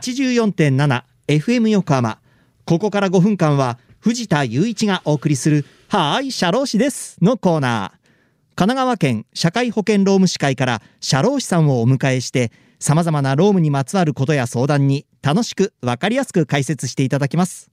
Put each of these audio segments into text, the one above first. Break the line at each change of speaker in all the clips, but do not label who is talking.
84.7FM 横浜。ここから5分間は藤田雄一がお送りするはーい社労士ですのコーナー。神奈川県社会保険労務士会から社労士さんをお迎えして様々な労務にまつわることや相談に楽しくわかりやすく解説していただきます。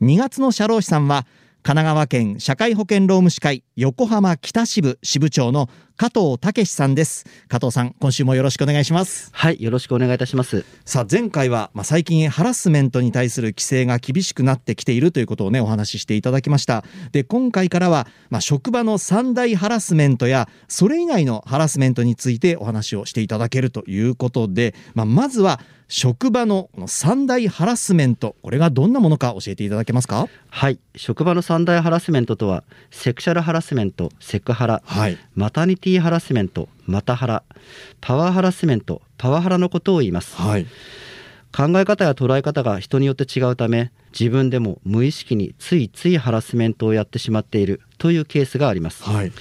2月の社労士さんは神奈川県社会保険労務士会横浜北支部支部長の加藤武さんです。加藤さん今週もよろしくお願いします。
はいよろしくお願いいたします。
さあ前回は、まあ、最近ハラスメントに対する規制が厳しくなってきているということをねお話ししていただきました。で今回からは、まあ、職場の三大ハラスメントやそれ以外のハラスメントについてお話をしていただけるということで、まあ、まずは職場のこの三大ハラスメントこれがどんなものか教えていただけますか？
はい職場の三大ハラスメントとはセクシャルハラスメントセクハラ、
はい、
マタニティハラスメントマタハラパワーハラスメントパワハラのことを言います、
はい、
考え方や捉え方が人によって違うため自分でも無意識についついハラスメントをやってしまっているというケースがあります、
はい、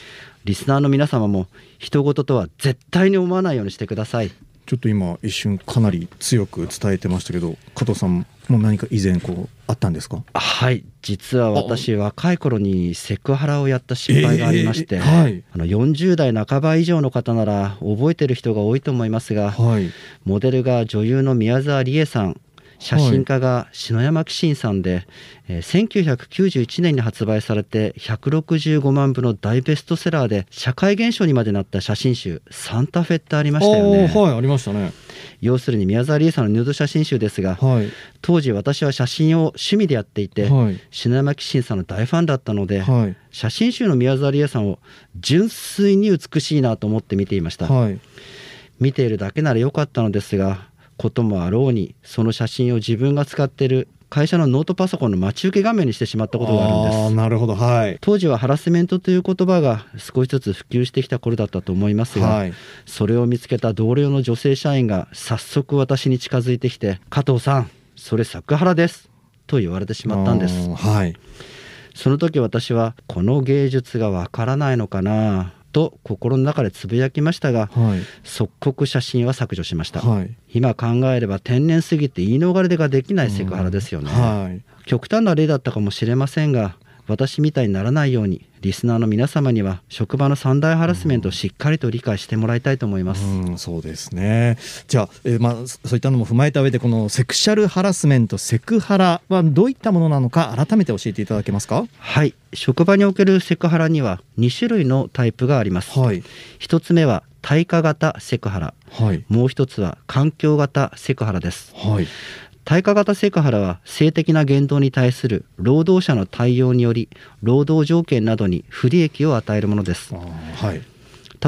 リスナーの皆様も人事とは絶対に思わないようにしてください
ちょっと今一瞬かなり強く伝えてましたけど加藤さんも何か以前こうあったんですか？
はい実は私若い頃にセクハラをやった失敗がありまして、
えーはい、
あの40代半ば以上の方なら覚えてる人が多いと思いますが、
はい、
モデルが女優の宮沢りえさん写真家が篠山紀信さんで、えー、1991年に発売されて165万部の大ベストセラーで社会現象にまでなった写真集「サンタフェ」ってありましたよね。
はいありましたね。
要するに宮沢りえさんのヌード写真集ですが、
はい、
当時私は写真を趣味でやっていて、
はい、
篠山紀信さんの大ファンだったので、
はい、
写真集の宮沢りえさんを純粋に美しいなと思って見ていました、見ているだけならよかったのですがこともあろうにその写真を自分が使っている会社のノートパソコンの待ち受け画面にしてしまったことがあるんです。
なるほど、はい、
当時はハラスメントという言葉が少しずつ普及してきた頃だったと思いますが、はい、それを見つけた同僚の女性社員が早速私に近づいてきて「加藤さんそれ作ハラです」と言われてしまったんです、
はい、
その時私はこの芸術がわからないのかなと心の中でつぶやきましたが、
はい、
即刻写真は削除しました、
はい、
今考えれば天然すぎて言い逃れができないセクハラですよね、
はい、
極端な例だったかもしれませんが私みたいにならないようにリスナーの皆様には職場の三大ハラスメントをしっかりと理解してもらいたいと思います。
うん、そうですね。じゃあ、えー、まあそういったのも踏まえた上でこのセクシャルハラスメントセクハラはどういったものなのか改めて教えていただけますか？
はい、職場におけるセクハラには2種類のタイプがあります。
はい、
1つ目は対価型セクハラ、
はい、
もう一つは環境型セクハラです。
はい
対価型セクハラは性的な言動に対する労働者の対応により労働条件などに不利益を与えるものです、
はい、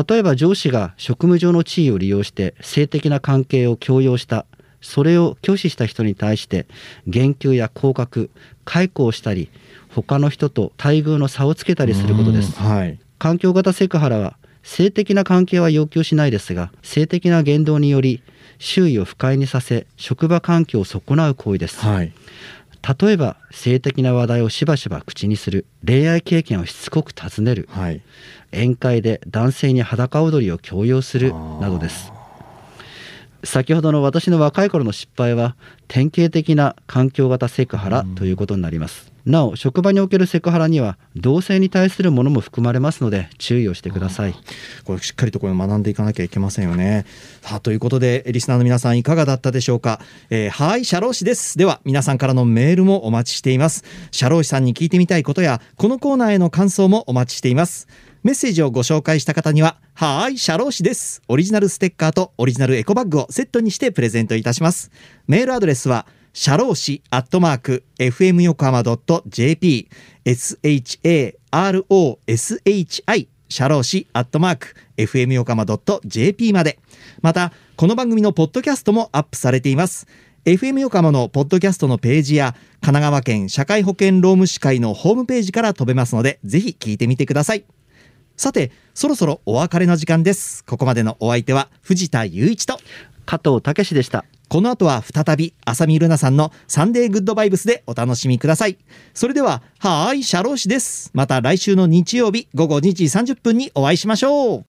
例えば上司が職務上の地位を利用して性的な関係を強要したそれを拒否した人に対して減給や降格解雇をしたり他の人と待遇の差をつけたりすることです、
はい、
環境型セクハラは性的な関係は要求しないですが性的な言動により周囲を不快にさせ職場環境を損なう行為です、
はい、
例えば性的な話題をしばしば口にする恋愛経験をしつこく尋ねる、
はい、
宴会で男性に裸踊りを強要するなどです先ほどの私の若い頃の失敗は典型的な環境型セクハラということになります、なお職場におけるセクハラには同性に対するものも含まれますので注意をしてください。
これしっかりとこれ学んでいかなきゃいけませんよね。さあということでリスナーの皆さんいかがだったでしょうか、えー、はい社労士です。では皆さんからのメールもお待ちしています。社労士さんに聞いてみたいことやこのコーナーへの感想もお待ちしていますメッセージをご紹介した方には、はーい、社労士です。オリジナルステッカーとオリジナルエコバッグをセットにしてプレゼントいたします。メールアドレスは、社労士アットマーク、fm 横浜 .jp、sharoshi、社労士アットマーク、fm 横浜 .jp まで。また、この番組のポッドキャストもアップされています。FM 横浜のポッドキャストのページや神奈川県社会保険労務士会のホームページから飛べますので、ぜひ聞いてみてください。さて、そろそろお別れの時間です。ここまでのお相手は藤田雄一と
加藤武でした。
この後は再び浅見ルナさんのサンデーグッドバイブスでお楽しみください。それでは、はーい、社労士です。また来週の日曜日午後2時30分にお会いしましょう。